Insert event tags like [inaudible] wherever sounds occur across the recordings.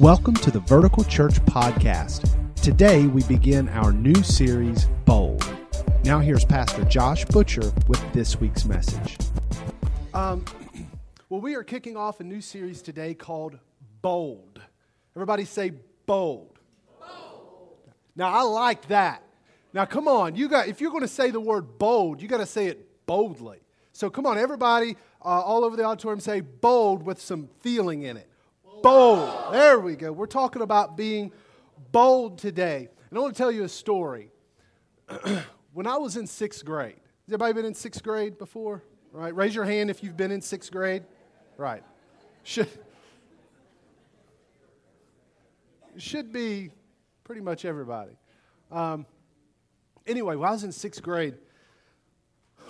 Welcome to the Vertical Church Podcast. Today we begin our new series, Bold. Now here's Pastor Josh Butcher with this week's message. Um, well, we are kicking off a new series today called Bold. Everybody say bold. bold. Now I like that. Now come on, you got if you're going to say the word bold, you got to say it boldly. So come on, everybody, uh, all over the auditorium, say bold with some feeling in it bold. There we go. We're talking about being bold today. And I want to tell you a story. [clears throat] when I was in sixth grade, has anybody been in sixth grade before? Right? Raise your hand if you've been in sixth grade. Right. Should, should be pretty much everybody. Um, anyway, when I was in sixth grade,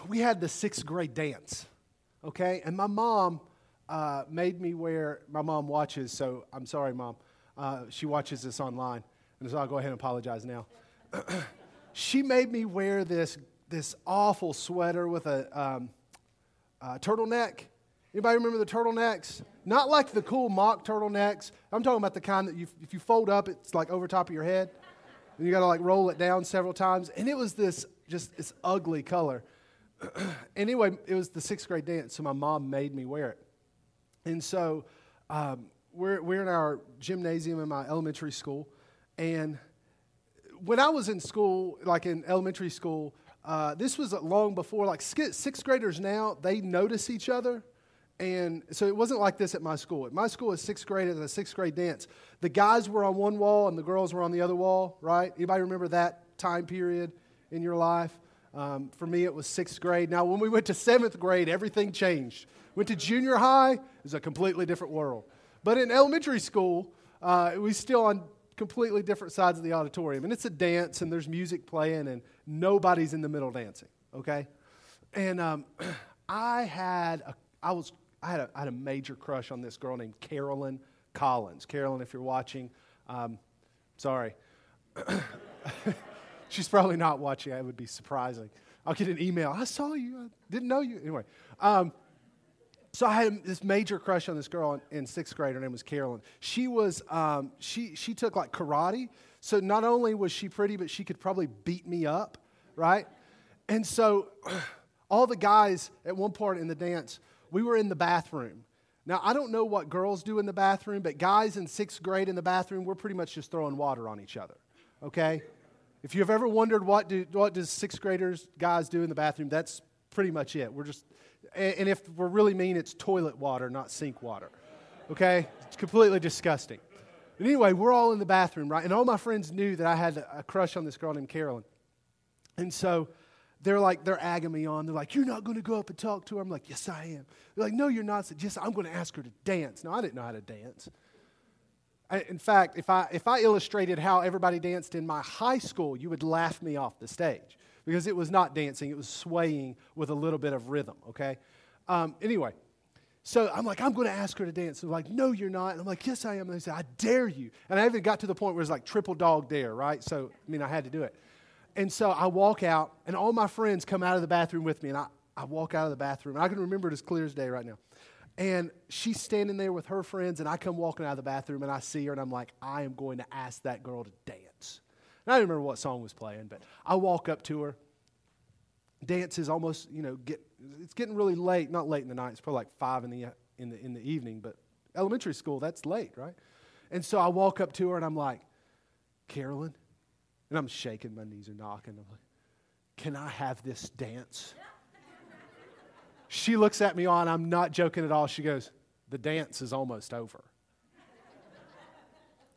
we had the sixth grade dance. Okay? And my mom uh, made me wear, my mom watches, so I'm sorry, mom. Uh, she watches this online, and so I'll go ahead and apologize now. [clears throat] she made me wear this, this awful sweater with a um, uh, turtleneck. Anybody remember the turtlenecks? Not like the cool mock turtlenecks. I'm talking about the kind that you, if you fold up, it's like over top of your head. And you got to like roll it down several times. And it was this just this ugly color. [clears throat] anyway, it was the sixth grade dance, so my mom made me wear it. And so um, we're, we're in our gymnasium in my elementary school. And when I was in school, like in elementary school, uh, this was long before, like sixth graders now, they notice each other. And so it wasn't like this at my school. At my school, at sixth grade, at a sixth grade dance, the guys were on one wall and the girls were on the other wall, right? Anybody remember that time period in your life? Um, for me, it was sixth grade. Now, when we went to seventh grade, everything changed. Went to junior high, it was a completely different world. But in elementary school, uh, we still on completely different sides of the auditorium. And it's a dance, and there's music playing, and nobody's in the middle dancing, okay? And um, [clears throat] I had a, I was, I had, a, I had a major crush on this girl named Carolyn Collins. Carolyn, if you're watching, um, sorry. [clears throat] [laughs] She's probably not watching. It would be surprising. I'll get an email. I saw you. I didn't know you. Anyway, um, so I had this major crush on this girl in, in sixth grade. Her name was Carolyn. She was um, she she took like karate. So not only was she pretty, but she could probably beat me up, right? And so [sighs] all the guys at one part in the dance, we were in the bathroom. Now I don't know what girls do in the bathroom, but guys in sixth grade in the bathroom, we're pretty much just throwing water on each other. Okay. If you've ever wondered what do what does sixth graders guys do in the bathroom, that's pretty much it. We're just and if we're really mean, it's toilet water, not sink water. Okay? It's completely disgusting. But anyway, we're all in the bathroom, right? And all my friends knew that I had a crush on this girl named Carolyn. And so they're like, they're agging me on. They're like, You're not going to go up and talk to her? I'm like, Yes, I am. They're like, No, you're not. I said, Yes, I'm going to ask her to dance. No, I didn't know how to dance. In fact, if I, if I illustrated how everybody danced in my high school, you would laugh me off the stage because it was not dancing, it was swaying with a little bit of rhythm, okay? Um, anyway, so I'm like, I'm going to ask her to dance. They're like, no, you're not. And I'm like, yes, I am. And they said, I dare you. And I even got to the point where it's like triple dog dare, right? So, I mean, I had to do it. And so I walk out, and all my friends come out of the bathroom with me. And I, I walk out of the bathroom, and I can remember it as clear as day right now. And she's standing there with her friends, and I come walking out of the bathroom, and I see her, and I'm like, I am going to ask that girl to dance. And I don't remember what song was playing, but I walk up to her. Dance is almost, you know, get, it's getting really late. Not late in the night. It's probably like five in the, in the, in the evening, but elementary school, that's late, right? And so I walk up to her and I'm like, Carolyn? And I'm shaking, my knees are knocking. I'm like, can I have this dance? She looks at me on, I'm not joking at all. She goes, the dance is almost over.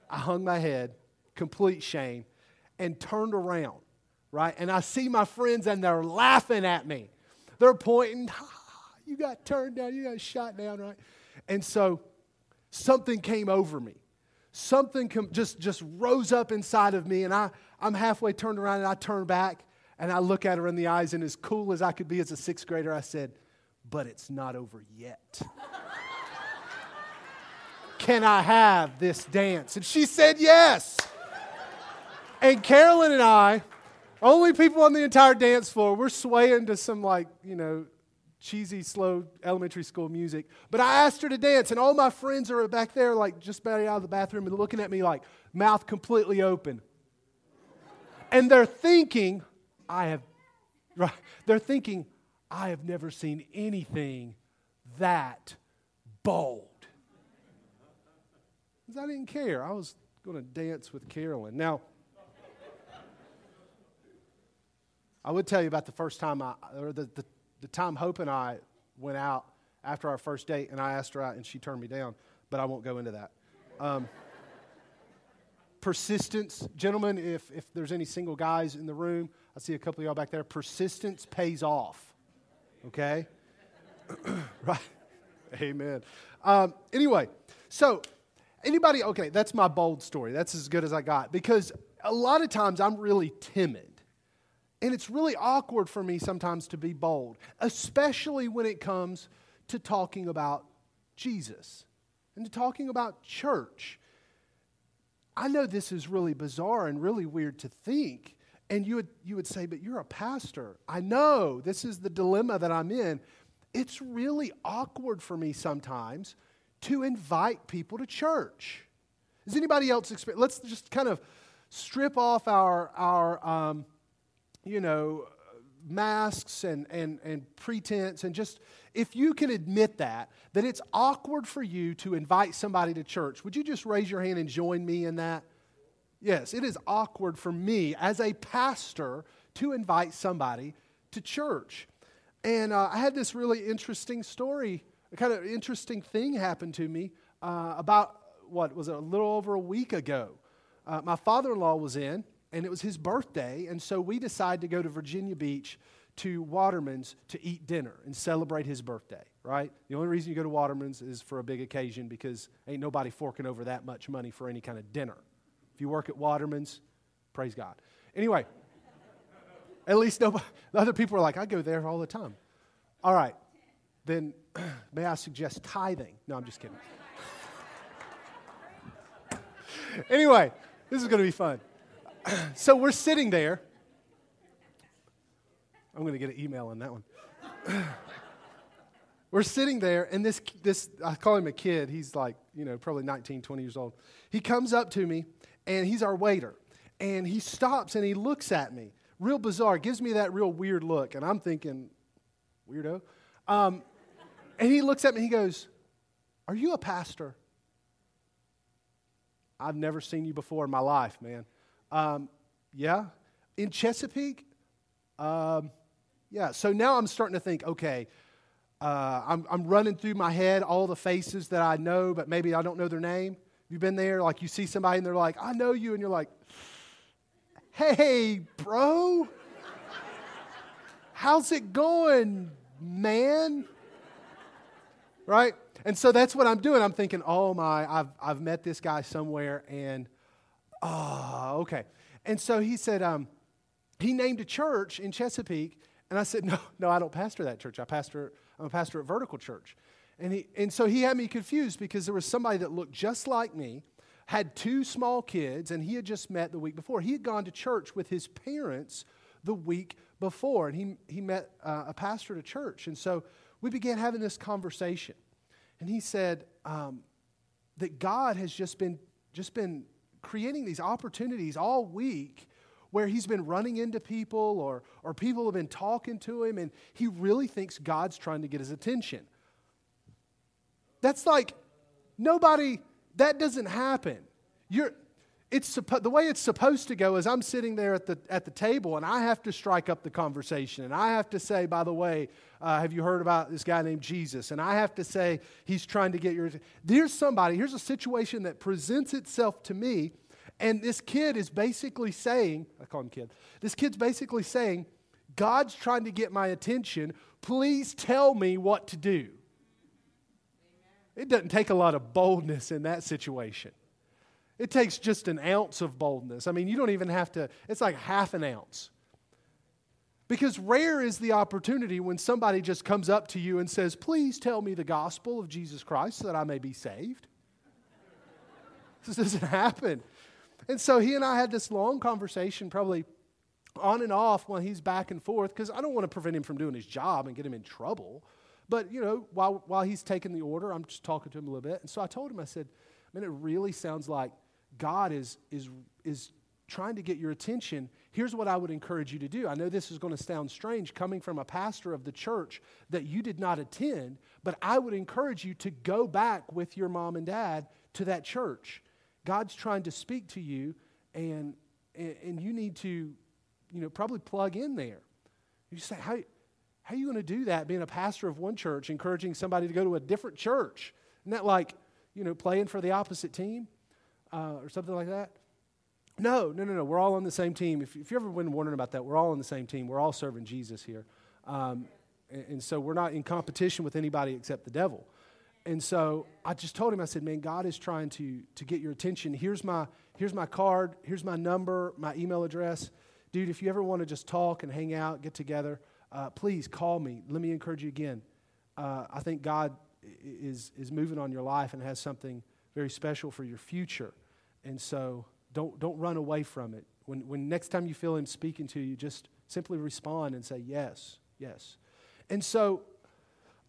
I hung my head, complete shame and turned around, right? And I see my friends and they're laughing at me. They're pointing, you got turned down, you got shot down, right? And so something came over me. Something com- just, just rose up inside of me, and I, I'm halfway turned around and I turn back and I look at her in the eyes, and as cool as I could be as a sixth grader, I said, But it's not over yet. Can I have this dance? And she said, Yes. And Carolyn and I, only people on the entire dance floor, we're swaying to some like, you know, cheesy, slow elementary school music. But I asked her to dance, and all my friends are back there, like just about out of the bathroom and looking at me like mouth completely open. And they're thinking, I have, right, they're thinking, I have never seen anything that bold. Because I didn't care. I was going to dance with Carolyn. Now, I would tell you about the first time I, or the, the, the time Hope and I went out after our first date, and I asked her out, and she turned me down, but I won't go into that. Um, persistence, gentlemen, if, if there's any single guys in the room, I see a couple of y'all back there, persistence pays off, okay? [coughs] right? Amen. Um, anyway, so anybody, okay, that's my bold story. That's as good as I got because a lot of times I'm really timid. And it's really awkward for me sometimes to be bold, especially when it comes to talking about Jesus and to talking about church. I know this is really bizarre and really weird to think. And you would, you would say, but you're a pastor. I know this is the dilemma that I'm in. It's really awkward for me sometimes to invite people to church. Is anybody else experience? Let's just kind of strip off our, our um, you know, masks and, and, and pretense and just if you can admit that that it's awkward for you to invite somebody to church would you just raise your hand and join me in that yes it is awkward for me as a pastor to invite somebody to church and uh, i had this really interesting story a kind of interesting thing happened to me uh, about what was it a little over a week ago uh, my father-in-law was in and it was his birthday, and so we decided to go to Virginia Beach to Waterman's to eat dinner and celebrate his birthday, right? The only reason you go to Waterman's is for a big occasion because ain't nobody forking over that much money for any kind of dinner. If you work at Waterman's, praise God. Anyway, at least nobody, the other people are like, I go there all the time. All right, then [clears throat] may I suggest tithing? No, I'm just kidding. [laughs] anyway, this is going to be fun. [clears throat] so we're sitting there. I'm going to get an email on that one. [clears throat] we're sitting there, and this, this, I call him a kid. He's like, you know, probably 19, 20 years old. He comes up to me, and he's our waiter. And he stops and he looks at me, real bizarre, gives me that real weird look. And I'm thinking, weirdo. Um, and he looks at me, he goes, Are you a pastor? I've never seen you before in my life, man. Um, yeah. In Chesapeake, um, yeah. So now I'm starting to think, okay, uh, I'm, I'm running through my head all the faces that I know, but maybe I don't know their name. You've been there, like you see somebody and they're like, I know you, and you're like, hey, bro, how's it going, man? Right? And so that's what I'm doing. I'm thinking, oh my, I've, I've met this guy somewhere, and Oh, okay. And so he said, um, he named a church in Chesapeake. And I said, no, no, I don't pastor that church. I pastor, I'm a pastor at Vertical Church. And, he, and so he had me confused because there was somebody that looked just like me, had two small kids, and he had just met the week before. He had gone to church with his parents the week before, and he, he met uh, a pastor at a church. And so we began having this conversation. And he said um, that God has just been, just been creating these opportunities all week where he's been running into people or, or people have been talking to him and he really thinks God's trying to get his attention. That's like nobody, that doesn't happen. You're, it's the way it's supposed to go is I'm sitting there at the, at the table and I have to strike up the conversation. And I have to say, by the way, uh, have you heard about this guy named Jesus? And I have to say, he's trying to get your. There's somebody, here's a situation that presents itself to me. And this kid is basically saying, I call him kid, this kid's basically saying, God's trying to get my attention. Please tell me what to do. It doesn't take a lot of boldness in that situation. It takes just an ounce of boldness. I mean, you don't even have to, it's like half an ounce. Because rare is the opportunity when somebody just comes up to you and says, Please tell me the gospel of Jesus Christ so that I may be saved. [laughs] this doesn't happen. And so he and I had this long conversation, probably on and off while he's back and forth because I don't want to prevent him from doing his job and get him in trouble. But, you know, while, while he's taking the order, I'm just talking to him a little bit. And so I told him, I said, man, it really sounds like God is, is, is trying to get your attention. Here's what I would encourage you to do. I know this is going to sound strange coming from a pastor of the church that you did not attend, but I would encourage you to go back with your mom and dad to that church. God's trying to speak to you, and, and you need to, you know, probably plug in there. You say, how, how are you going to do that being a pastor of one church, encouraging somebody to go to a different church? Isn't that like, you know, playing for the opposite team uh, or something like that? No, no, no, no. We're all on the same team. If, if you've ever been wondering about that, we're all on the same team. We're all serving Jesus here. Um, and, and so we're not in competition with anybody except the devil. And so I just told him, I said, man, God is trying to, to get your attention. Here's my, here's my card, here's my number, my email address. Dude, if you ever want to just talk and hang out, get together, uh, please call me. Let me encourage you again. Uh, I think God is, is moving on your life and has something very special for your future. And so don't, don't run away from it. When, when next time you feel Him speaking to you, just simply respond and say, Yes, yes. And so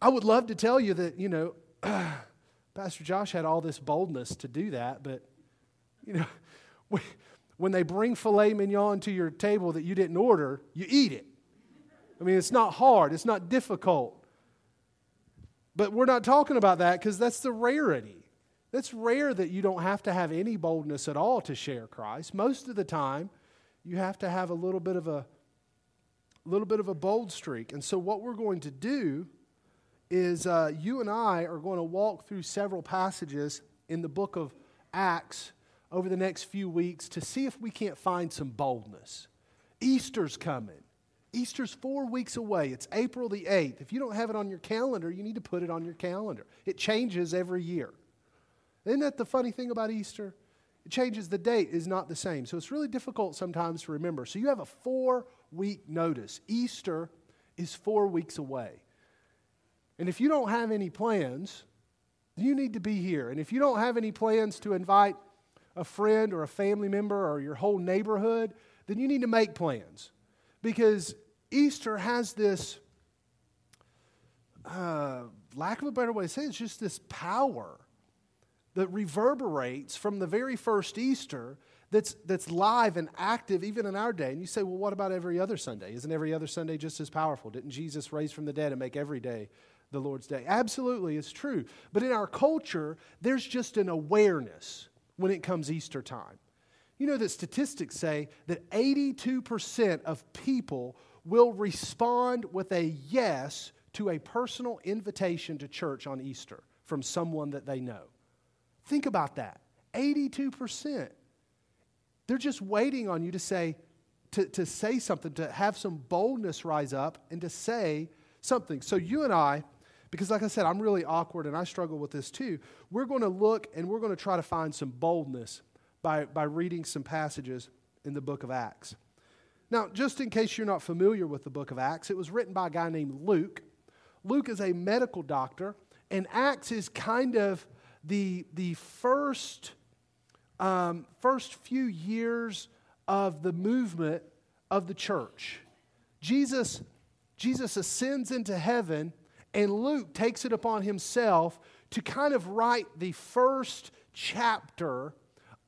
I would love to tell you that, you know, [clears throat] Pastor Josh had all this boldness to do that, but, you know, [laughs] when they bring filet mignon to your table that you didn't order, you eat it. I mean, it's not hard, it's not difficult. But we're not talking about that because that's the rarity. It's rare that you don't have to have any boldness at all to share Christ. Most of the time, you have to have a little bit of a little bit of a bold streak. And so what we're going to do is uh, you and I are going to walk through several passages in the book of Acts over the next few weeks to see if we can't find some boldness. Easter's coming. Easter's four weeks away. It's April the 8th. If you don't have it on your calendar, you need to put it on your calendar. It changes every year. Isn't that the funny thing about Easter? It changes, the date is not the same. So it's really difficult sometimes to remember. So you have a four week notice. Easter is four weeks away. And if you don't have any plans, you need to be here. And if you don't have any plans to invite a friend or a family member or your whole neighborhood, then you need to make plans. Because Easter has this, uh, lack of a better way to say it, it's just this power that reverberates from the very first Easter that's, that's live and active even in our day. And you say, well, what about every other Sunday? Isn't every other Sunday just as powerful? Didn't Jesus raise from the dead and make every day the Lord's day? Absolutely, it's true. But in our culture, there's just an awareness when it comes Easter time. You know that statistics say that 82% of people will respond with a yes to a personal invitation to church on Easter from someone that they know. Think about that 82%. They're just waiting on you to say, to, to say something, to have some boldness rise up and to say something. So you and I, because like I said, I'm really awkward and I struggle with this too, we're going to look and we're going to try to find some boldness by, by reading some passages in the book of Acts. Now, just in case you're not familiar with the book of Acts, it was written by a guy named Luke. Luke is a medical doctor, and Acts is kind of the, the first um, first few years of the movement of the church. Jesus, Jesus ascends into heaven, and Luke takes it upon himself to kind of write the first chapter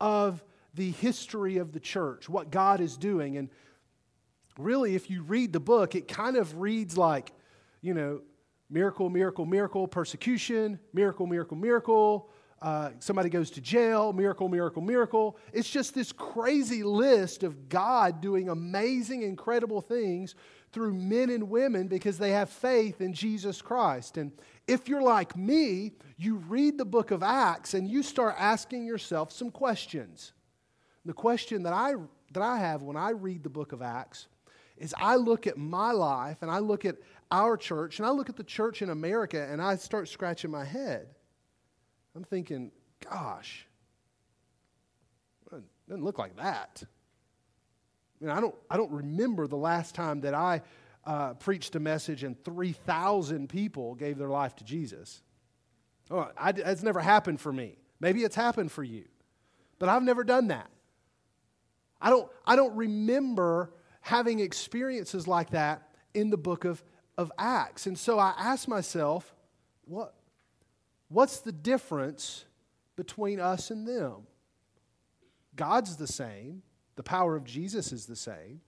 of the history of the church, what God is doing. And really, if you read the book, it kind of reads like, you know, miracle, miracle, miracle, persecution, miracle, miracle, miracle, uh, somebody goes to jail, miracle, miracle, miracle. It's just this crazy list of God doing amazing, incredible things through men and women because they have faith in Jesus Christ. And if you're like me, you read the book of Acts and you start asking yourself some questions. The question that I, that I have when I read the book of Acts is I look at my life and I look at our church and I look at the church in America and I start scratching my head. I'm thinking, gosh, it doesn't look like that. I, don't, I don't remember the last time that I uh, preached a message and 3,000 people gave their life to Jesus. Oh, I, that's never happened for me. Maybe it's happened for you, but I've never done that. I don't, I don't remember having experiences like that in the book of, of Acts. And so I asked myself, what, what's the difference between us and them? God's the same, the power of Jesus is the same.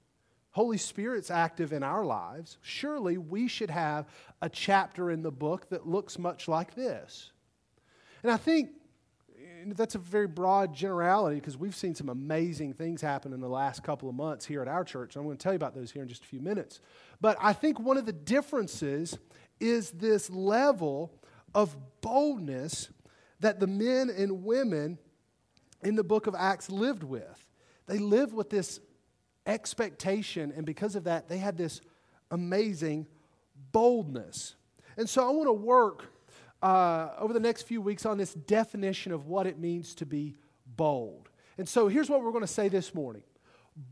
Holy Spirit's active in our lives. Surely we should have a chapter in the book that looks much like this. And I think that's a very broad generality because we've seen some amazing things happen in the last couple of months here at our church. I'm going to tell you about those here in just a few minutes. But I think one of the differences is this level of boldness that the men and women in the book of Acts lived with. They lived with this expectation, and because of that, they had this amazing boldness. And so I want to work uh, over the next few weeks on this definition of what it means to be bold. And so here's what we're going to say this morning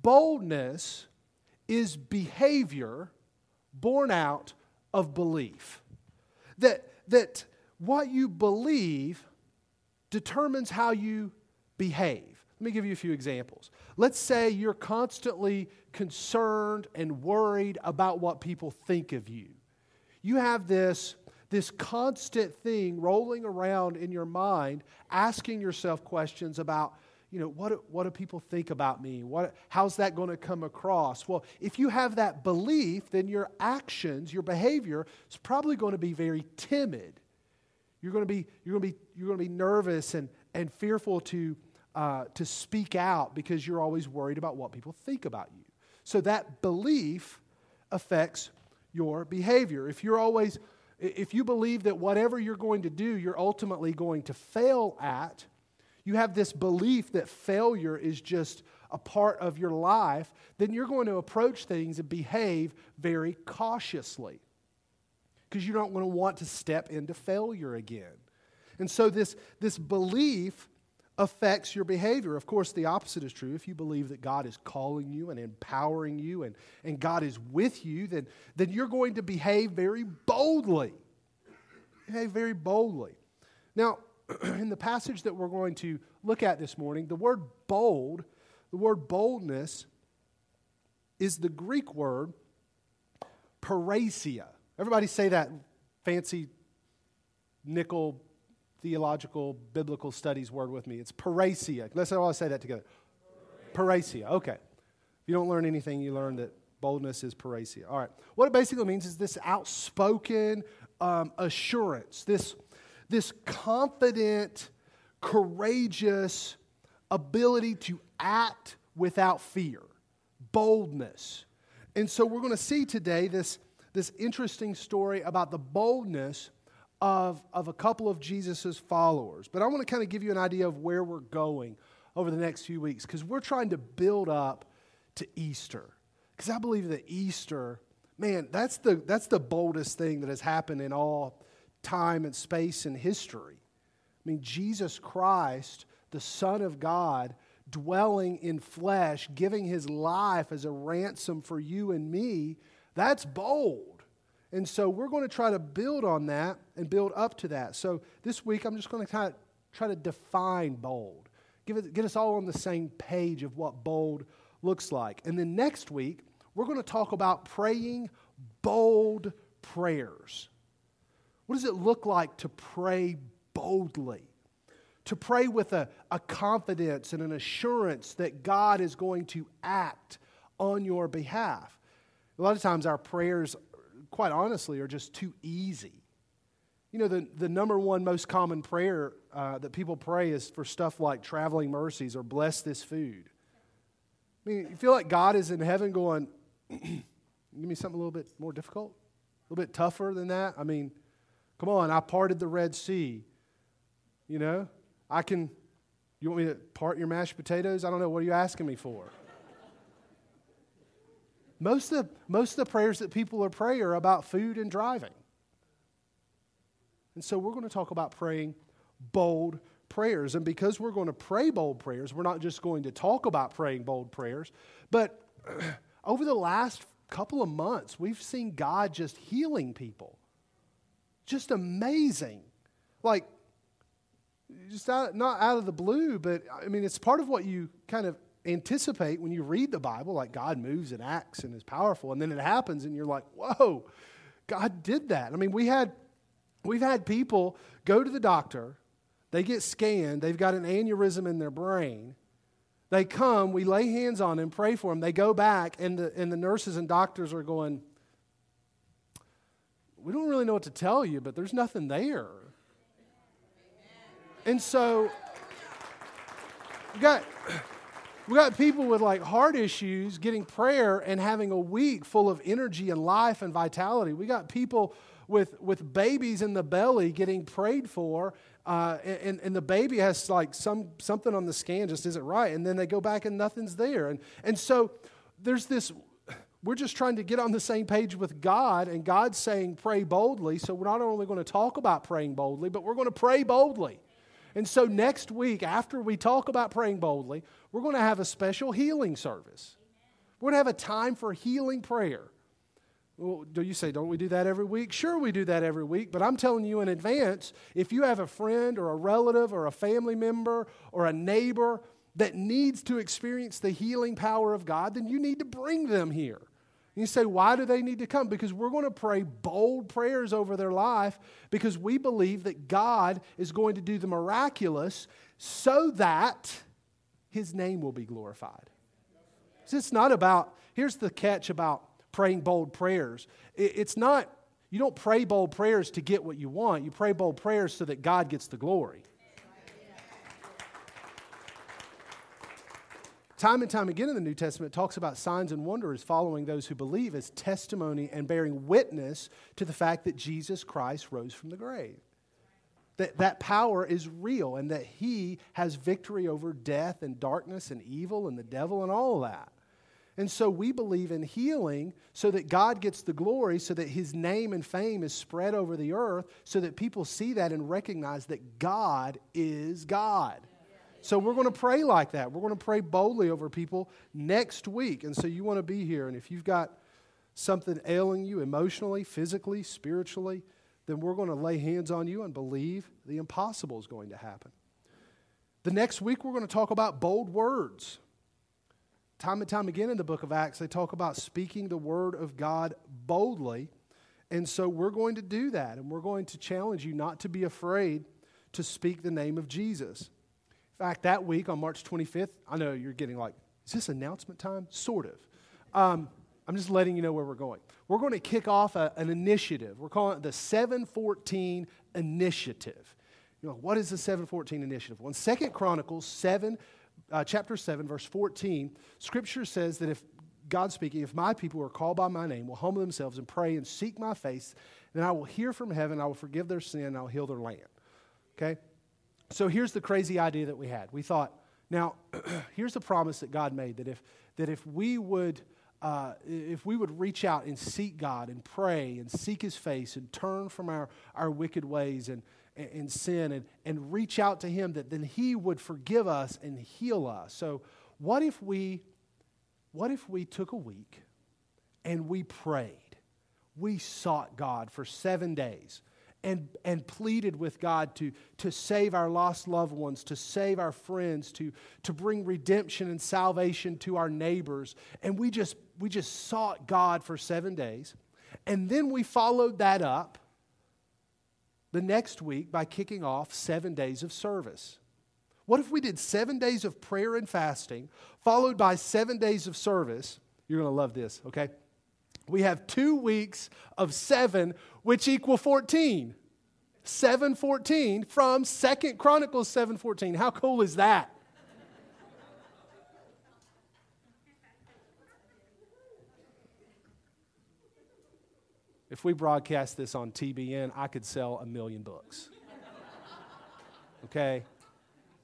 boldness is behavior born out of belief. That, that what you believe determines how you behave. Let me give you a few examples. Let's say you're constantly concerned and worried about what people think of you. You have this this constant thing rolling around in your mind, asking yourself questions about, you know, what, what do people think about me? What, how's that going to come across? Well, if you have that belief, then your actions, your behavior is probably going to be very timid. You're going to be, you're going to be, you're going to be nervous and, and fearful to, uh, to speak out because you're always worried about what people think about you. So that belief affects your behavior. If you're always if you believe that whatever you're going to do, you're ultimately going to fail at, you have this belief that failure is just a part of your life, then you're going to approach things and behave very cautiously because you don't want to want to step into failure again. And so, this, this belief affects your behavior. Of course, the opposite is true. If you believe that God is calling you and empowering you and, and God is with you, then, then you're going to behave very boldly. Behave very boldly. Now, [clears throat] in the passage that we're going to look at this morning, the word bold, the word boldness, is the Greek word parrhesia. Everybody say that fancy nickel theological, biblical studies word with me. It's parrhesia. Let's all say that together. Parrhesia. Okay. If you don't learn anything, you learn that boldness is parrhesia. All right. What it basically means is this outspoken um, assurance, this, this confident, courageous ability to act without fear, boldness. And so we're going to see today this, this interesting story about the boldness of, of a couple of Jesus' followers. But I want to kind of give you an idea of where we're going over the next few weeks because we're trying to build up to Easter. Because I believe that Easter, man, that's the, that's the boldest thing that has happened in all time and space and history. I mean, Jesus Christ, the Son of God, dwelling in flesh, giving his life as a ransom for you and me, that's bold. And so we're going to try to build on that and build up to that. So this week, I'm just going to kind of try to define bold, Give it, get us all on the same page of what bold looks like. And then next week, we're going to talk about praying bold prayers. What does it look like to pray boldly? To pray with a, a confidence and an assurance that God is going to act on your behalf. A lot of times, our prayers quite honestly, are just too easy. You know, the, the number one most common prayer uh, that people pray is for stuff like traveling mercies or bless this food. I mean, you feel like God is in heaven going, [clears throat] give me something a little bit more difficult, a little bit tougher than that. I mean, come on, I parted the Red Sea. You know, I can, you want me to part your mashed potatoes? I don't know. What are you asking me for? Most of, most of the prayers that people are praying are about food and driving. And so we're going to talk about praying bold prayers. And because we're going to pray bold prayers, we're not just going to talk about praying bold prayers, but [clears throat] over the last couple of months, we've seen God just healing people. Just amazing. Like, just out, not out of the blue, but I mean, it's part of what you kind of anticipate when you read the Bible, like God moves and acts and is powerful, and then it happens, and you're like, whoa, God did that. I mean, we had, we've had people go to the doctor, they get scanned, they've got an aneurysm in their brain. They come, we lay hands on them, pray for them, they go back, and the, and the nurses and doctors are going, We don't really know what to tell you, but there's nothing there. And so, we got we got people with like heart issues getting prayer and having a week full of energy and life and vitality. We got people with, with babies in the belly getting prayed for, uh, and, and the baby has like some, something on the scan just isn't right, and then they go back and nothing's there. And, and so there's this, we're just trying to get on the same page with God, and God's saying, pray boldly. So we're not only going to talk about praying boldly, but we're going to pray boldly. And so next week, after we talk about praying boldly, we're going to have a special healing service. We're going to have a time for healing prayer. Well, do you say, don't we do that every week? Sure, we do that every week, but I'm telling you in advance if you have a friend or a relative or a family member or a neighbor that needs to experience the healing power of God, then you need to bring them here. You say, why do they need to come? Because we're going to pray bold prayers over their life because we believe that God is going to do the miraculous so that his name will be glorified. So it's not about, here's the catch about praying bold prayers. It's not, you don't pray bold prayers to get what you want, you pray bold prayers so that God gets the glory. Time and time again in the New Testament, talks about signs and wonders following those who believe as testimony and bearing witness to the fact that Jesus Christ rose from the grave. That that power is real and that he has victory over death and darkness and evil and the devil and all that. And so we believe in healing so that God gets the glory, so that his name and fame is spread over the earth, so that people see that and recognize that God is God. So we're going to pray like that. We're going to pray boldly over people next week. And so you want to be here. And if you've got something ailing you emotionally, physically, spiritually, then we're going to lay hands on you and believe the impossible is going to happen. The next week, we're going to talk about bold words. Time and time again in the book of Acts, they talk about speaking the word of God boldly. And so we're going to do that. And we're going to challenge you not to be afraid to speak the name of Jesus. Fact, that week on March 25th, I know you're getting like, is this announcement time? Sort of. Um, I'm just letting you know where we're going. We're going to kick off a, an initiative. We're calling it the 714 Initiative. You know, what is the 714 Initiative? Well, in 2 Chronicles 7, uh, chapter 7, verse 14, Scripture says that if God speaking, if my people are called by my name will humble themselves and pray and seek my face, then I will hear from heaven, I will forgive their sin, and I'll heal their land. Okay? So here's the crazy idea that we had. We thought, now, [clears throat] here's the promise that God made that if, that if we would. Uh, if we would reach out and seek God and pray and seek His face and turn from our, our wicked ways and, and, and sin and, and reach out to Him, that then He would forgive us and heal us. So, what if we, what if we took a week and we prayed? We sought God for seven days and, and pleaded with God to, to save our lost loved ones, to save our friends, to, to bring redemption and salvation to our neighbors. And we just, we just sought God for seven days. And then we followed that up the next week by kicking off seven days of service. What if we did seven days of prayer and fasting, followed by seven days of service? You're going to love this, okay? we have two weeks of seven, which equal 14. 714 from Second Chronicles 714. How cool is that? If we broadcast this on TBN, I could sell a million books. Okay?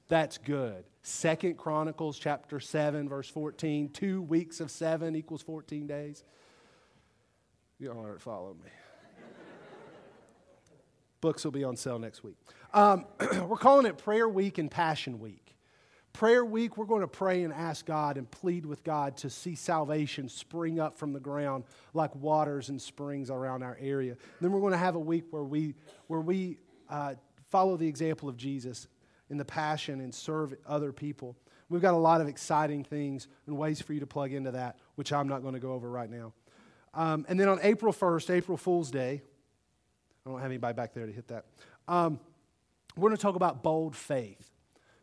That's good. Second Chronicles chapter 7, verse 14. Two weeks of seven equals 14 days. You all right, follow me. Books will be on sale next week. Um, [clears throat] we're calling it Prayer Week and Passion Week. Prayer Week, we're going to pray and ask God and plead with God to see salvation spring up from the ground like waters and springs around our area. then we're going to have a week where we, where we uh, follow the example of Jesus in the passion and serve other people We've got a lot of exciting things and ways for you to plug into that, which I'm not going to go over right now. Um, and then on April 1st, April Fool's Day, I don't have anybody back there to hit that. Um, we're going to talk about bold faith.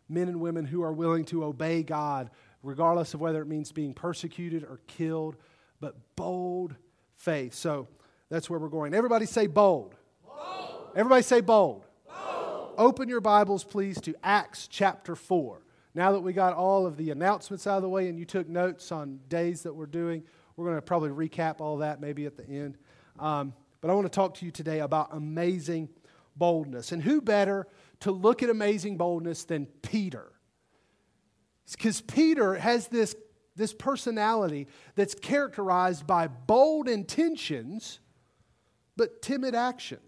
Men and women who are willing to obey God, regardless of whether it means being persecuted or killed, but bold faith. So that's where we're going. Everybody say bold. bold. Everybody say bold. bold. Open your Bibles, please, to Acts chapter 4. Now that we got all of the announcements out of the way and you took notes on days that we're doing, we're going to probably recap all that maybe at the end. Um, but I want to talk to you today about amazing boldness. And who better to look at amazing boldness than Peter? Because Peter has this, this personality that's characterized by bold intentions but timid action.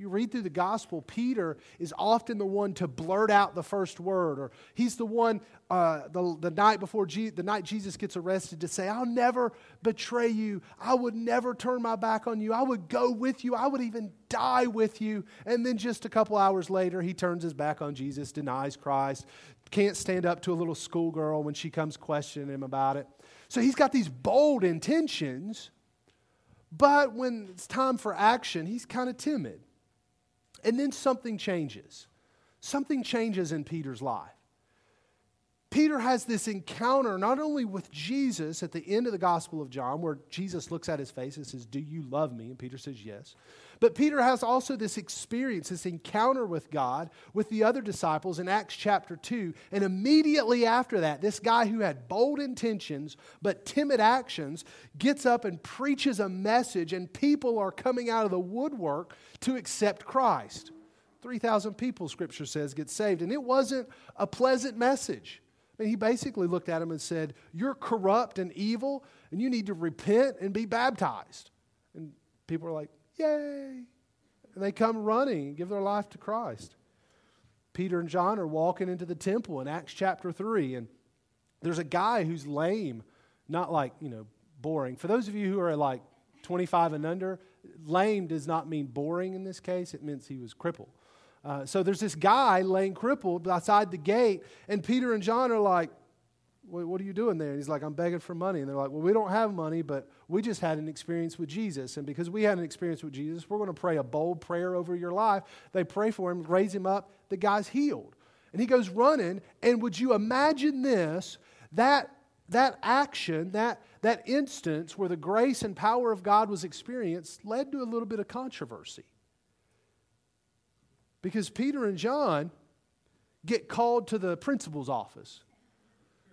You read through the gospel, Peter is often the one to blurt out the first word, or he's the one uh, the, the night before Je- the night Jesus gets arrested to say, I'll never betray you. I would never turn my back on you. I would go with you. I would even die with you. And then just a couple hours later, he turns his back on Jesus, denies Christ, can't stand up to a little schoolgirl when she comes questioning him about it. So he's got these bold intentions, but when it's time for action, he's kind of timid. And then something changes. Something changes in Peter's life. Peter has this encounter not only with Jesus at the end of the Gospel of John, where Jesus looks at his face and says, Do you love me? And Peter says, Yes. But Peter has also this experience, this encounter with God with the other disciples in Acts chapter 2. And immediately after that, this guy who had bold intentions but timid actions gets up and preaches a message, and people are coming out of the woodwork to accept Christ. 3,000 people, scripture says, get saved. And it wasn't a pleasant message. And he basically looked at him and said, You're corrupt and evil, and you need to repent and be baptized. And people are like, Yay. And they come running and give their life to Christ. Peter and John are walking into the temple in Acts chapter 3, and there's a guy who's lame, not like, you know, boring. For those of you who are like 25 and under, lame does not mean boring in this case, it means he was crippled. Uh, so there's this guy laying crippled outside the gate, and Peter and John are like, what are you doing there? And he's like, I'm begging for money. And they're like, Well, we don't have money, but we just had an experience with Jesus. And because we had an experience with Jesus, we're going to pray a bold prayer over your life. They pray for him, raise him up. The guy's healed. And he goes running. And would you imagine this? That, that action, that, that instance where the grace and power of God was experienced, led to a little bit of controversy. Because Peter and John get called to the principal's office.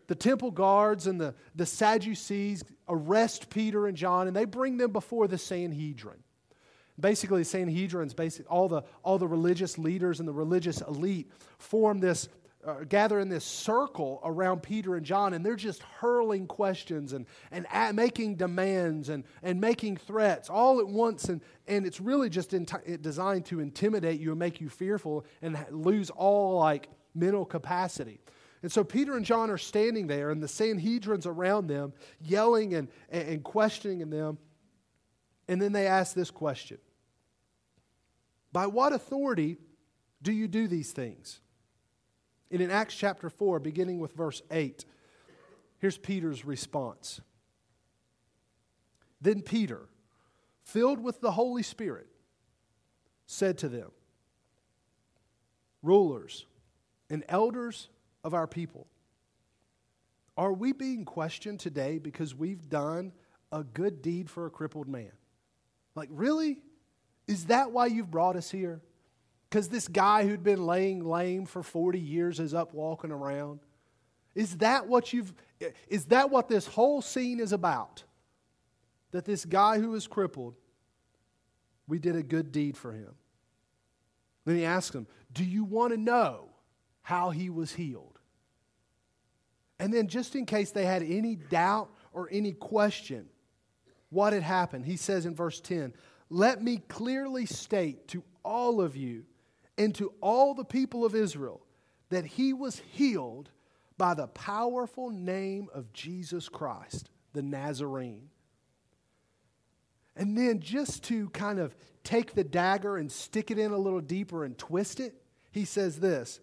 The temple guards and the, the Sadducees arrest Peter and John and they bring them before the Sanhedrin. Basically, the Sanhedrin's basic all the all the religious leaders and the religious elite form this uh, gather in this circle around Peter and John, and they're just hurling questions and, and at, making demands and, and making threats all at once. And, and it's really just t- designed to intimidate you and make you fearful and lose all like mental capacity. And so Peter and John are standing there, and the Sanhedrin's around them, yelling and, and, questioning them. And then they ask this question By what authority do you do these things? And in Acts chapter 4, beginning with verse 8, here's Peter's response. Then Peter, filled with the Holy Spirit, said to them, Rulers and elders of our people, are we being questioned today because we've done a good deed for a crippled man? Like, really? Is that why you've brought us here? Because this guy who'd been laying lame for 40 years is up walking around? Is that what you've is that what this whole scene is about? That this guy who is crippled, we did a good deed for him. Then he asks him, Do you want to know how he was healed? And then, just in case they had any doubt or any question, what had happened, he says in verse 10 Let me clearly state to all of you and to all the people of Israel that he was healed by the powerful name of Jesus Christ, the Nazarene. And then, just to kind of take the dagger and stick it in a little deeper and twist it, he says this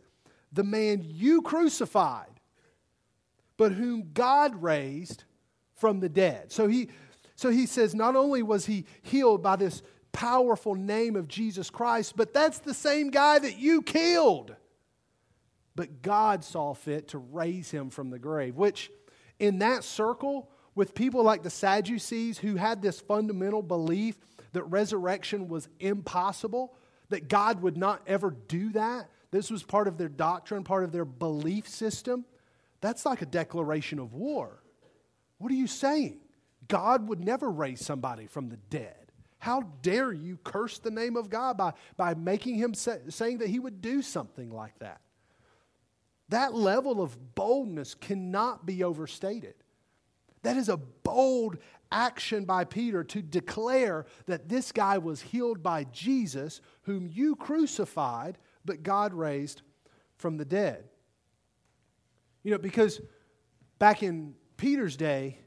The man you crucified, but whom God raised from the dead. So he, so he says, not only was he healed by this powerful name of Jesus Christ, but that's the same guy that you killed. But God saw fit to raise him from the grave, which in that circle, with people like the Sadducees who had this fundamental belief that resurrection was impossible, that God would not ever do that. This was part of their doctrine, part of their belief system. That's like a declaration of war. What are you saying? God would never raise somebody from the dead. How dare you curse the name of God by, by making him say, saying that he would do something like that? That level of boldness cannot be overstated. That is a bold action by Peter to declare that this guy was healed by Jesus, whom you crucified, but God raised from the dead. You know, because back in Peter's day,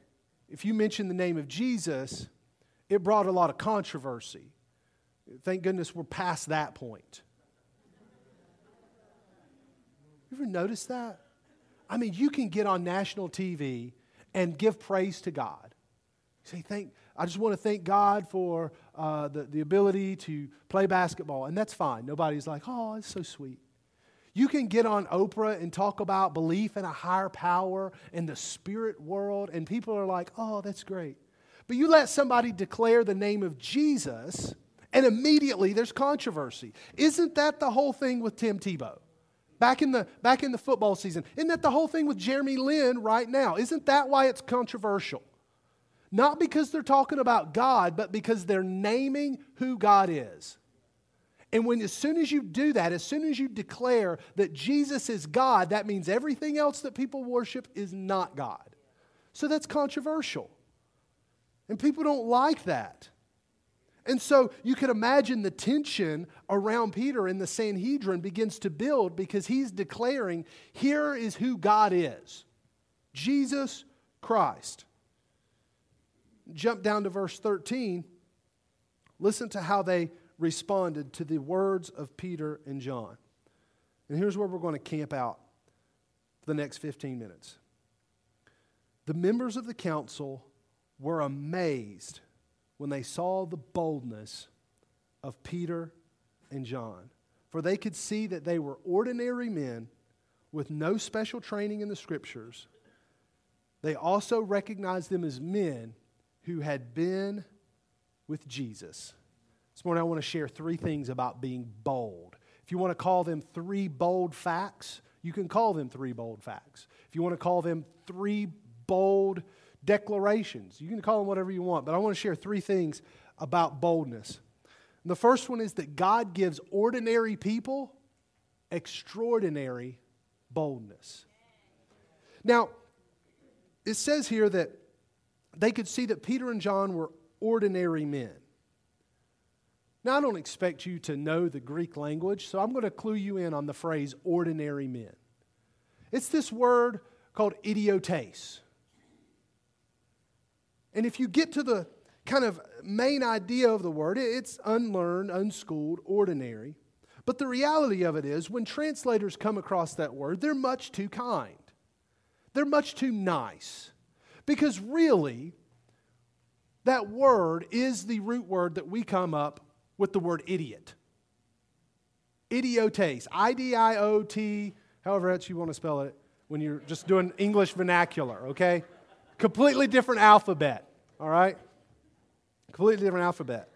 if you mentioned the name of Jesus, it brought a lot of controversy. Thank goodness we're past that point. You ever notice that? I mean, you can get on national TV and give praise to God. say, thank, I just want to thank God for uh, the, the ability to play basketball. And that's fine. Nobody's like, oh, it's so sweet. You can get on Oprah and talk about belief in a higher power in the spirit world, and people are like, oh, that's great. But you let somebody declare the name of Jesus, and immediately there's controversy. Isn't that the whole thing with Tim Tebow? Back in, the, back in the football season. Isn't that the whole thing with Jeremy Lin right now? Isn't that why it's controversial? Not because they're talking about God, but because they're naming who God is. And when as soon as you do that, as soon as you declare that Jesus is God, that means everything else that people worship is not God. So that's controversial. And people don't like that. And so you could imagine the tension around Peter in the Sanhedrin begins to build because he's declaring, here is who God is Jesus Christ. Jump down to verse 13. Listen to how they responded to the words of Peter and John. And here's where we're going to camp out for the next 15 minutes. The members of the council were amazed when they saw the boldness of Peter and John, for they could see that they were ordinary men with no special training in the scriptures. They also recognized them as men who had been with Jesus. This morning, I want to share three things about being bold. If you want to call them three bold facts, you can call them three bold facts. If you want to call them three bold declarations. You can call them whatever you want, but I want to share three things about boldness. And the first one is that God gives ordinary people extraordinary boldness. Now, it says here that they could see that Peter and John were ordinary men. Now, I don't expect you to know the Greek language, so I'm going to clue you in on the phrase ordinary men. It's this word called idiotes. And if you get to the kind of main idea of the word, it's unlearned, unschooled, ordinary. But the reality of it is, when translators come across that word, they're much too kind. They're much too nice. Because really, that word is the root word that we come up with the word idiot. Idiotes. I D I O T, however else you want to spell it when you're just doing English vernacular, okay? Completely different alphabet, all right? Completely different alphabet.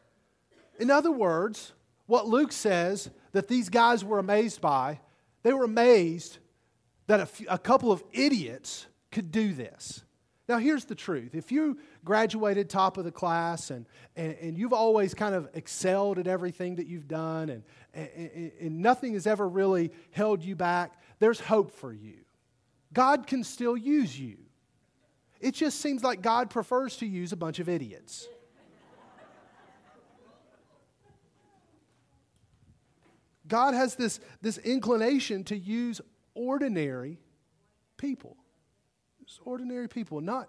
In other words, what Luke says that these guys were amazed by, they were amazed that a, few, a couple of idiots could do this. Now, here's the truth. If you graduated top of the class and, and, and you've always kind of excelled at everything that you've done and, and, and nothing has ever really held you back, there's hope for you. God can still use you. It just seems like God prefers to use a bunch of idiots. God has this, this inclination to use ordinary people. Just ordinary people, not,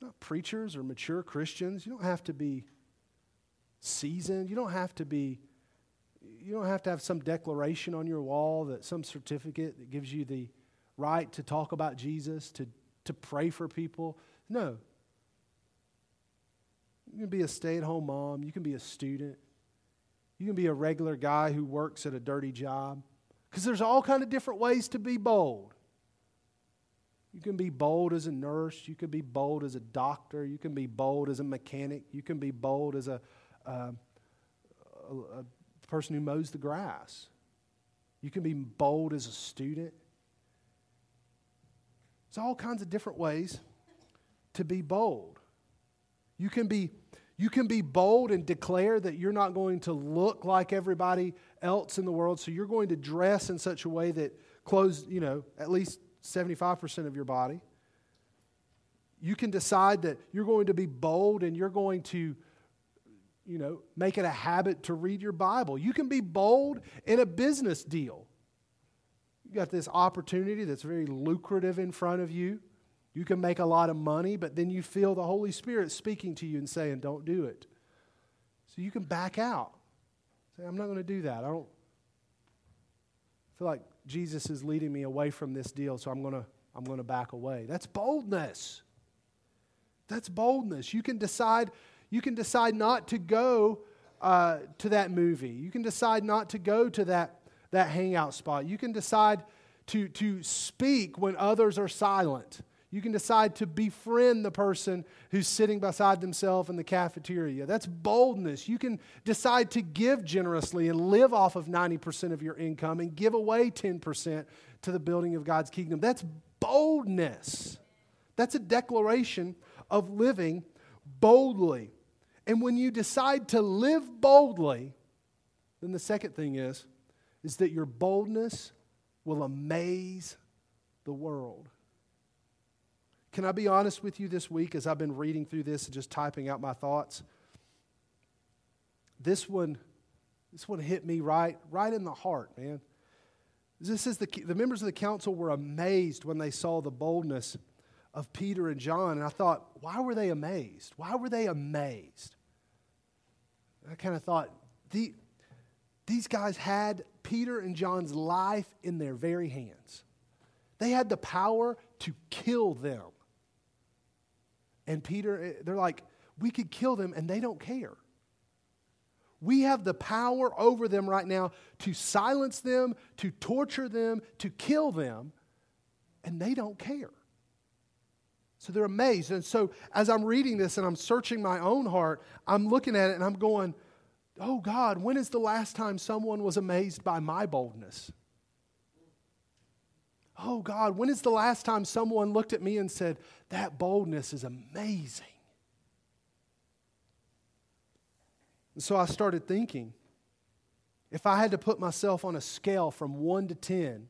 not preachers or mature Christians. You don't have to be seasoned. You don't have to be, you don't have to have some declaration on your wall that some certificate that gives you the right to talk about Jesus, to, to pray for people. No. You can be a stay at home mom, you can be a student, you can be a regular guy who works at a dirty job. Because there's all kind of different ways to be bold. You can be bold as a nurse. You can be bold as a doctor. You can be bold as a mechanic. You can be bold as a, a, a person who mows the grass. You can be bold as a student. There's all kinds of different ways to be bold. You can be, you can be bold and declare that you're not going to look like everybody else in the world, so you're going to dress in such a way that clothes, you know, at least 75% of your body. You can decide that you're going to be bold and you're going to, you know, make it a habit to read your Bible. You can be bold in a business deal. You got this opportunity that's very lucrative in front of you. You can make a lot of money, but then you feel the Holy Spirit speaking to you and saying, don't do it. So you can back out. Say, I'm not going to do that. I don't feel like Jesus is leading me away from this deal, so I'm going to I'm going to back away. That's boldness. That's boldness. You can decide you can decide not to go uh, to that movie. You can decide not to go to that that hangout spot. You can decide to to speak when others are silent. You can decide to befriend the person who's sitting beside themselves in the cafeteria. That's boldness. You can decide to give generously and live off of 90% of your income and give away 10% to the building of God's kingdom. That's boldness. That's a declaration of living boldly. And when you decide to live boldly, then the second thing is is that your boldness will amaze the world. Can I be honest with you this week as I've been reading through this and just typing out my thoughts? This one, this one hit me right, right in the heart, man. This is the, the members of the council were amazed when they saw the boldness of Peter and John. And I thought, why were they amazed? Why were they amazed? I kind of thought, the, these guys had Peter and John's life in their very hands. They had the power to kill them. And Peter, eh, they're like, we could kill them and they don't care. We have the power over them right now to silence them, to torture them, to kill them, and they don't care. So they're amazed. And so as I'm reading this and I'm searching my own heart, I'm looking at it and I'm going, oh God, when is the last time someone was amazed by my boldness? Oh God, when is the last time someone looked at me and said, that boldness is amazing? And so I started thinking if I had to put myself on a scale from 1 to 10,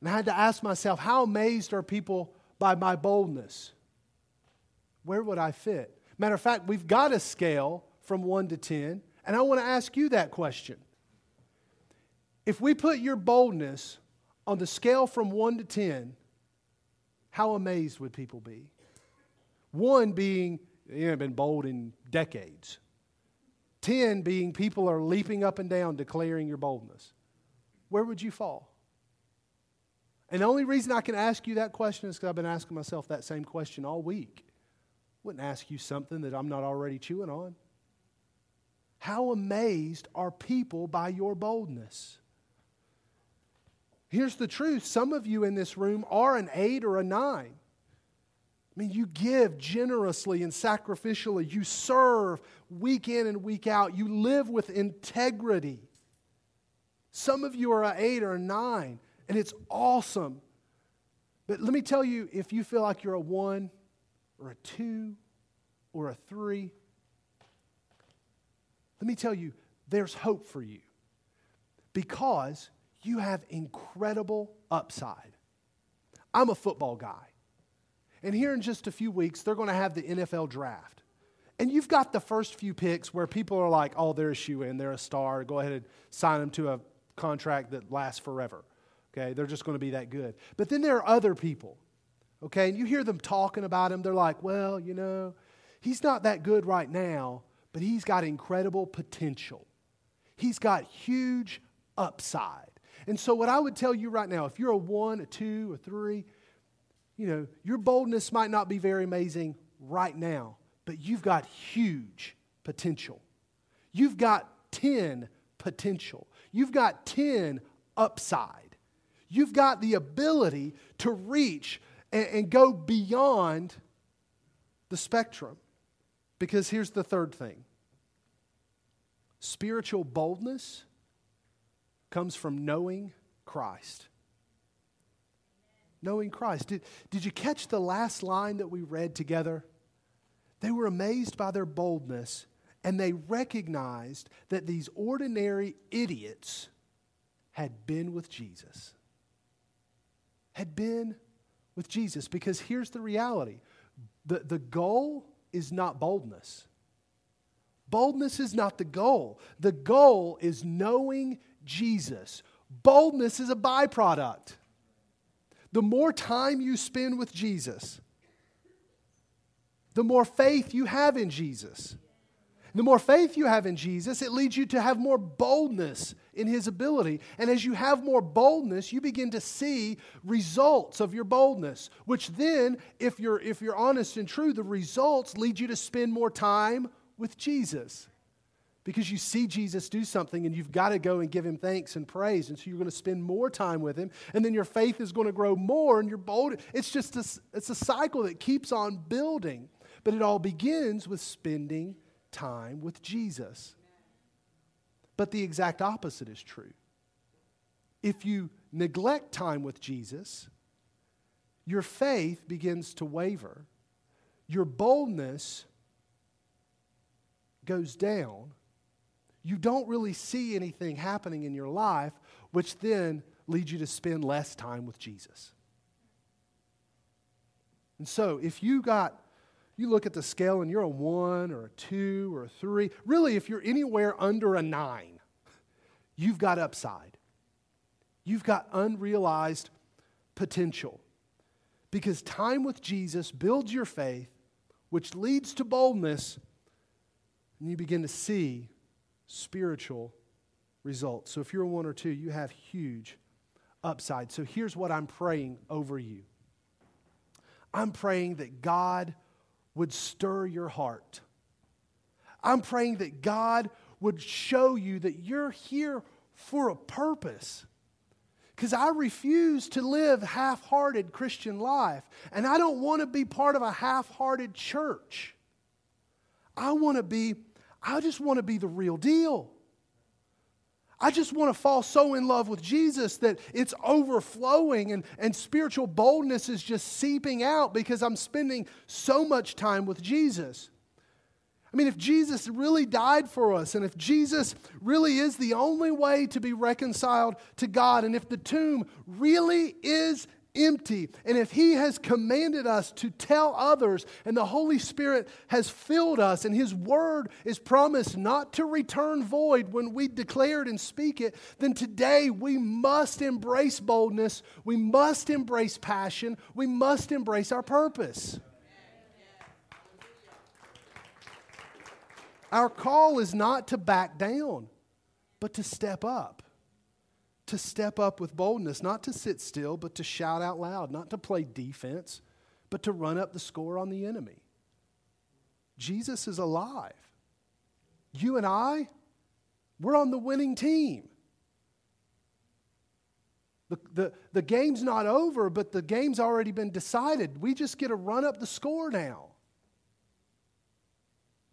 and I had to ask myself, how amazed are people by my boldness? Where would I fit? Matter of fact, we've got a scale from 1 to 10, and I want to ask you that question. If we put your boldness on the scale from 1 to 10, how amazed would people be? One being, you haven't been bold in decades. 10 being, people are leaping up and down declaring your boldness. Where would you fall? And the only reason I can ask you that question is because I've been asking myself that same question all week. Wouldn't ask you something that I'm not already chewing on. How amazed are people by your boldness? Here's the truth some of you in this room are an eight or a nine. I mean, you give generously and sacrificially. You serve week in and week out. You live with integrity. Some of you are an eight or a nine, and it's awesome. But let me tell you if you feel like you're a one or a two or a three, let me tell you, there's hope for you because you have incredible upside. I'm a football guy. And here in just a few weeks, they're going to have the NFL draft. And you've got the first few picks where people are like, oh, they're a shoe in, they're a star. Go ahead and sign them to a contract that lasts forever. Okay, they're just going to be that good. But then there are other people. Okay, and you hear them talking about him. They're like, well, you know, he's not that good right now, but he's got incredible potential. He's got huge upside. And so, what I would tell you right now, if you're a one, a two, a three, you know, your boldness might not be very amazing right now, but you've got huge potential. You've got 10 potential. You've got 10 upside. You've got the ability to reach and, and go beyond the spectrum. Because here's the third thing spiritual boldness comes from knowing Christ. Knowing Christ. Did, did you catch the last line that we read together? They were amazed by their boldness and they recognized that these ordinary idiots had been with Jesus. Had been with Jesus. Because here's the reality the, the goal is not boldness. Boldness is not the goal. The goal is knowing Jesus. Boldness is a byproduct. The more time you spend with Jesus, the more faith you have in Jesus. The more faith you have in Jesus, it leads you to have more boldness in His ability. And as you have more boldness, you begin to see results of your boldness, which then, if you're, if you're honest and true, the results lead you to spend more time with Jesus. Because you see Jesus do something and you've got to go and give him thanks and praise. And so you're going to spend more time with him. And then your faith is going to grow more and you're bold. It's just a, it's a cycle that keeps on building. But it all begins with spending time with Jesus. But the exact opposite is true. If you neglect time with Jesus, your faith begins to waver, your boldness goes down, you don't really see anything happening in your life, which then leads you to spend less time with Jesus. And so, if you got you look at the scale and you're a one or a two or a three. Really, if you're anywhere under a nine, you've got upside. You've got unrealized potential. Because time with Jesus builds your faith, which leads to boldness, and you begin to see spiritual results. So if you're one or two, you have huge upside. So here's what I'm praying over you I'm praying that God would stir your heart. I'm praying that God would show you that you're here for a purpose. Because I refuse to live half hearted Christian life. And I don't want to be part of a half hearted church. I want to be, I just want to be the real deal. I just want to fall so in love with Jesus that it's overflowing and, and spiritual boldness is just seeping out because I'm spending so much time with Jesus. I mean, if Jesus really died for us, and if Jesus really is the only way to be reconciled to God, and if the tomb really is empty. And if He has commanded us to tell others, and the Holy Spirit has filled us, and His word is promised not to return void when we declare it and speak it, then today we must embrace boldness, we must embrace passion, we must embrace our purpose. Our call is not to back down, but to step up to step up with boldness, not to sit still, but to shout out loud, not to play defense, but to run up the score on the enemy. Jesus is alive. You and I, we're on the winning team. The, the, the game's not over, but the game's already been decided. We just get to run up the score now.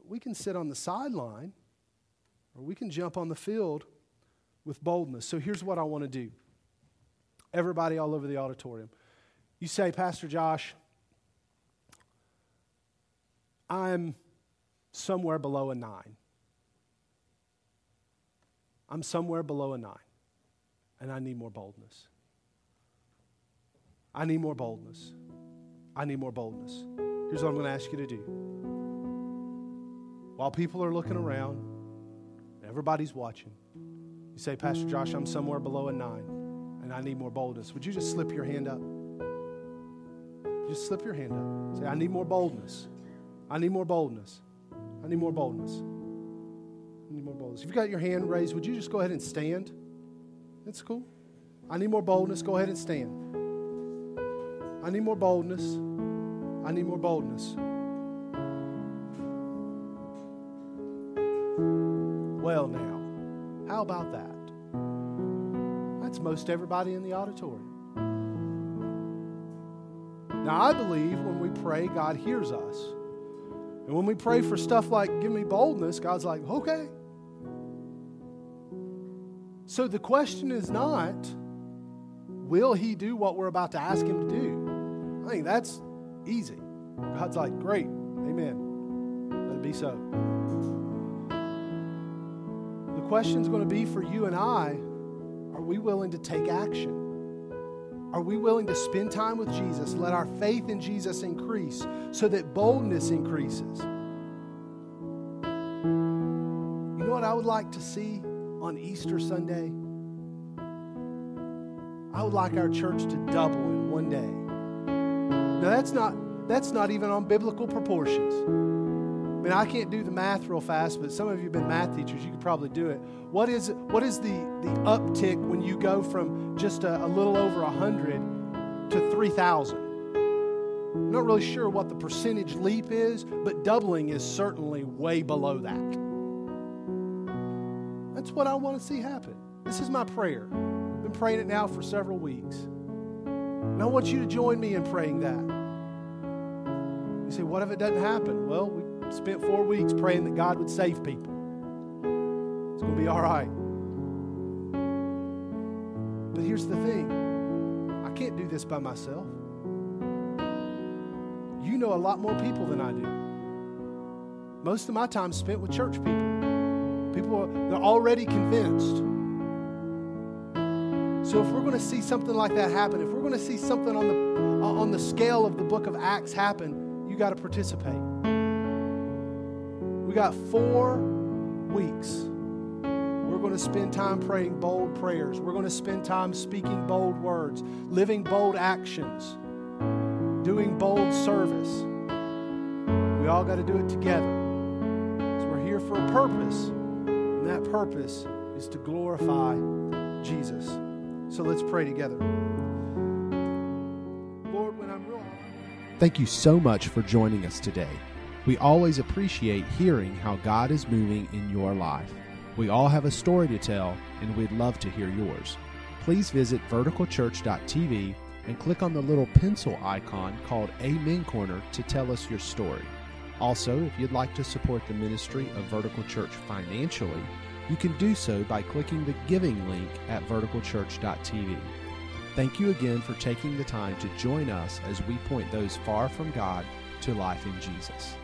We can sit on the sideline or we can jump on the field with boldness. So here's what I want to do. Everybody all over the auditorium. You say, Pastor Josh, I'm somewhere below a nine. I'm somewhere below a nine, and I need more boldness. I need more boldness. I need more boldness. Here's what I'm going to ask you to do. While people are looking around, everybody's watching. You say, Pastor Josh, I'm somewhere below a nine and I need more boldness. Would you just slip your hand up? Just slip your hand up. Say, I need more boldness. I need more boldness. I need more boldness. I need more boldness. If you've got your hand raised, would you just go ahead and stand? That's cool. I need more boldness. Go ahead and stand. I need more boldness. I need more boldness. Well, now, how about that? That's most everybody in the auditorium. Now, I believe when we pray, God hears us. And when we pray for stuff like, give me boldness, God's like, okay. So the question is not, will he do what we're about to ask him to do? I think that's easy. God's like, great, amen. Let it be so. Question is going to be for you and I are we willing to take action? Are we willing to spend time with Jesus? Let our faith in Jesus increase so that boldness increases. You know what I would like to see on Easter Sunday? I would like our church to double in one day. Now that's not that's not even on biblical proportions. I mean, I can't do the math real fast, but some of you have been math teachers. You could probably do it. What is what is the the uptick when you go from just a, a little over hundred to three thousand? I'm not really sure what the percentage leap is, but doubling is certainly way below that. That's what I want to see happen. This is my prayer. I've been praying it now for several weeks. And I want you to join me in praying that. You say, what if it doesn't happen? Well, we spent four weeks praying that God would save people. It's going to be all right. But here's the thing I can't do this by myself. You know a lot more people than I do. Most of my time spent with church people. People are they're already convinced. So if we're going to see something like that happen, if we're going to see something on the on the scale of the book of Acts happen, you got to participate. Got 4 weeks we're going to spend time praying bold prayers. We're going to spend time speaking bold words, living bold actions, doing bold service. We all got to do it together. So we're here for a purpose, and that purpose is to glorify Jesus. So let's pray together. Lord, when I'm real. Thank you so much for joining us today. We always appreciate hearing how God is moving in your life. We all have a story to tell, and we'd love to hear yours. Please visit verticalchurch.tv and click on the little pencil icon called Amen Corner to tell us your story. Also, if you'd like to support the ministry of Vertical Church financially, you can do so by clicking the giving link at verticalchurch.tv. Thank you again for taking the time to join us as we point those far from God to life in Jesus.